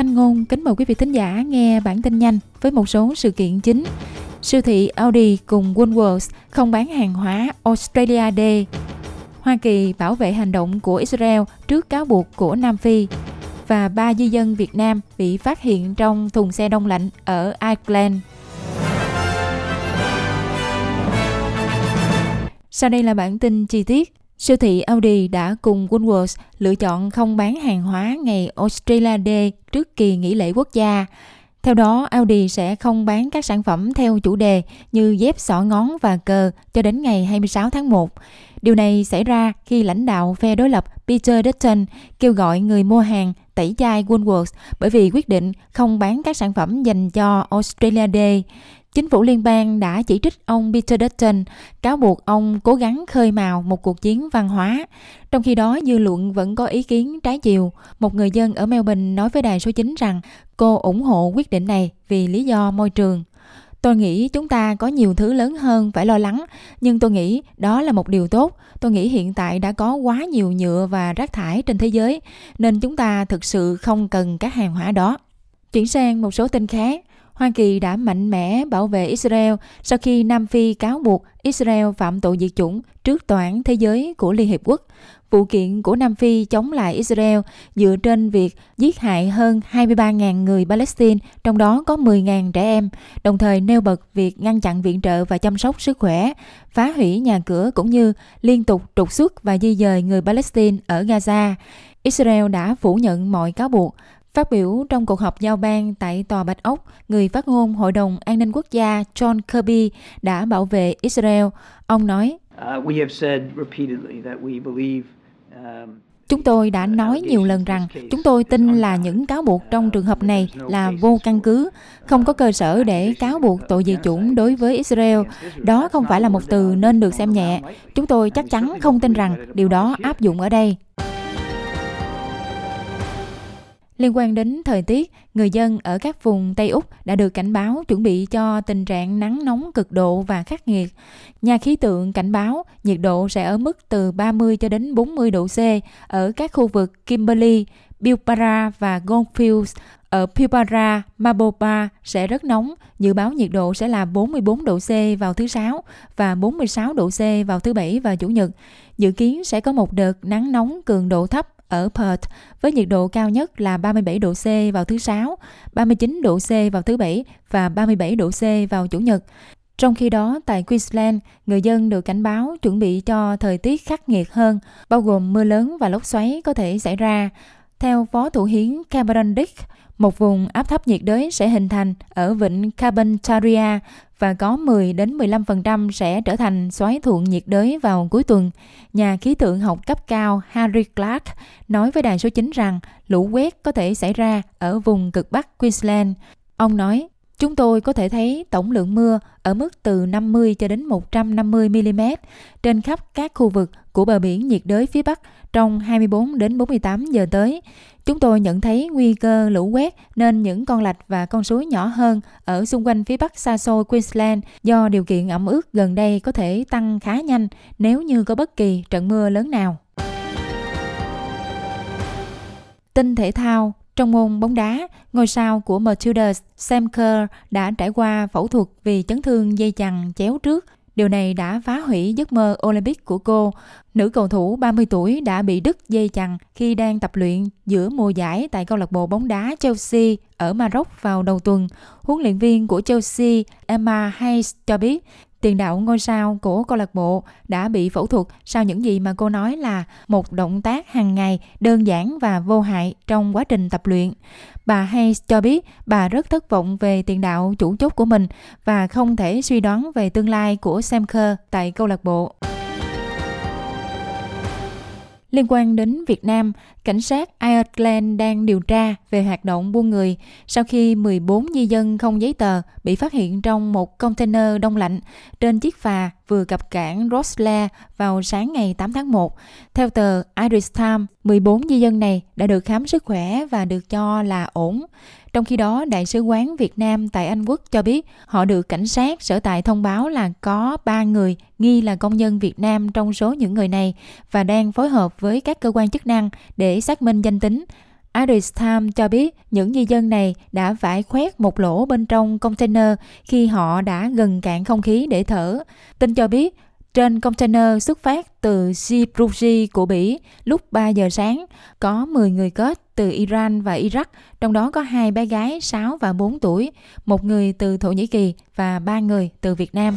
Thanh Ngôn kính mời quý vị thính giả nghe bản tin nhanh với một số sự kiện chính. Siêu thị Audi cùng Woolworths không bán hàng hóa Australia Day. Hoa Kỳ bảo vệ hành động của Israel trước cáo buộc của Nam Phi. Và ba di dân Việt Nam bị phát hiện trong thùng xe đông lạnh ở Ireland. Sau đây là bản tin chi tiết. Siêu thị Audi đã cùng Woolworths lựa chọn không bán hàng hóa ngày Australia Day trước kỳ nghỉ lễ quốc gia. Theo đó, Audi sẽ không bán các sản phẩm theo chủ đề như dép xỏ ngón và cờ cho đến ngày 26 tháng 1. Điều này xảy ra khi lãnh đạo phe đối lập Peter Dutton kêu gọi người mua hàng tẩy chay Woolworths bởi vì quyết định không bán các sản phẩm dành cho Australia Day. Chính phủ liên bang đã chỉ trích ông Peter Dutton, cáo buộc ông cố gắng khơi mào một cuộc chiến văn hóa. Trong khi đó, dư luận vẫn có ý kiến trái chiều. Một người dân ở Melbourne nói với đài số 9 rằng cô ủng hộ quyết định này vì lý do môi trường. Tôi nghĩ chúng ta có nhiều thứ lớn hơn phải lo lắng, nhưng tôi nghĩ đó là một điều tốt. Tôi nghĩ hiện tại đã có quá nhiều nhựa và rác thải trên thế giới, nên chúng ta thực sự không cần các hàng hóa đó. Chuyển sang một số tin khác. Hoa Kỳ đã mạnh mẽ bảo vệ Israel sau khi Nam Phi cáo buộc Israel phạm tội diệt chủng trước tòa án thế giới của Liên Hiệp Quốc. Vụ kiện của Nam Phi chống lại Israel dựa trên việc giết hại hơn 23.000 người Palestine, trong đó có 10.000 trẻ em, đồng thời nêu bật việc ngăn chặn viện trợ và chăm sóc sức khỏe, phá hủy nhà cửa cũng như liên tục trục xuất và di dời người Palestine ở Gaza. Israel đã phủ nhận mọi cáo buộc, Phát biểu trong cuộc họp giao ban tại Tòa Bạch Ốc, người phát ngôn Hội đồng An ninh Quốc gia John Kirby đã bảo vệ Israel. Ông nói, Chúng tôi đã nói nhiều lần rằng chúng tôi tin là những cáo buộc trong trường hợp này là vô căn cứ, không có cơ sở để cáo buộc tội diệt chủng đối với Israel. Đó không phải là một từ nên được xem nhẹ. Chúng tôi chắc chắn không tin rằng điều đó áp dụng ở đây. Liên quan đến thời tiết, người dân ở các vùng Tây Úc đã được cảnh báo chuẩn bị cho tình trạng nắng nóng cực độ và khắc nghiệt. Nhà khí tượng cảnh báo nhiệt độ sẽ ở mức từ 30 cho đến 40 độ C ở các khu vực Kimberley, Pilbara và Goldfields. Ở Pilbara, Maboba sẽ rất nóng, dự báo nhiệt độ sẽ là 44 độ C vào thứ Sáu và 46 độ C vào thứ Bảy và Chủ nhật. Dự kiến sẽ có một đợt nắng nóng cường độ thấp ở Perth với nhiệt độ cao nhất là 37 độ C vào thứ Sáu, 39 độ C vào thứ Bảy và 37 độ C vào Chủ nhật. Trong khi đó, tại Queensland, người dân được cảnh báo chuẩn bị cho thời tiết khắc nghiệt hơn, bao gồm mưa lớn và lốc xoáy có thể xảy ra. Theo Phó Thủ hiến Cameron Dick, một vùng áp thấp nhiệt đới sẽ hình thành ở vịnh Carpentaria và có 10 đến 15% sẽ trở thành xoáy thuận nhiệt đới vào cuối tuần. Nhà khí tượng học cấp cao Harry Clark nói với đài số 9 rằng lũ quét có thể xảy ra ở vùng cực bắc Queensland. Ông nói, Chúng tôi có thể thấy tổng lượng mưa ở mức từ 50 cho đến 150 mm trên khắp các khu vực của bờ biển nhiệt đới phía Bắc trong 24 đến 48 giờ tới. Chúng tôi nhận thấy nguy cơ lũ quét nên những con lạch và con suối nhỏ hơn ở xung quanh phía Bắc xa xôi Queensland do điều kiện ẩm ướt gần đây có thể tăng khá nhanh nếu như có bất kỳ trận mưa lớn nào. Tin thể thao trong môn bóng đá, ngôi sao của Matildas Sam Kerr đã trải qua phẫu thuật vì chấn thương dây chằng chéo trước. Điều này đã phá hủy giấc mơ Olympic của cô. Nữ cầu thủ 30 tuổi đã bị đứt dây chằng khi đang tập luyện giữa mùa giải tại câu lạc bộ bóng đá Chelsea ở Maroc vào đầu tuần. Huấn luyện viên của Chelsea Emma Hayes cho biết Tiền đạo ngôi sao của câu lạc bộ đã bị phẫu thuật sau những gì mà cô nói là một động tác hàng ngày đơn giản và vô hại trong quá trình tập luyện. Bà Hayes cho biết bà rất thất vọng về tiền đạo chủ chốt của mình và không thể suy đoán về tương lai của Sam Kerr tại câu lạc bộ. Liên quan đến Việt Nam, cảnh sát Ireland đang điều tra về hoạt động buôn người sau khi 14 di dân không giấy tờ bị phát hiện trong một container đông lạnh trên chiếc phà vừa cập cảng Rosslare vào sáng ngày 8 tháng 1. Theo tờ Irish Times, 14 di dân này đã được khám sức khỏe và được cho là ổn. Trong khi đó, Đại sứ quán Việt Nam tại Anh Quốc cho biết họ được cảnh sát sở tại thông báo là có 3 người nghi là công nhân Việt Nam trong số những người này và đang phối hợp với các cơ quan chức năng để xác minh danh tính. Irish Times cho biết những di dân này đã phải khoét một lỗ bên trong container khi họ đã gần cạn không khí để thở. Tin cho biết trên container xuất phát từ Djibouti của Bỉ lúc 3 giờ sáng, có 10 người kết từ Iran và Iraq, trong đó có hai bé gái 6 và 4 tuổi, một người từ Thổ Nhĩ Kỳ và ba người từ Việt Nam.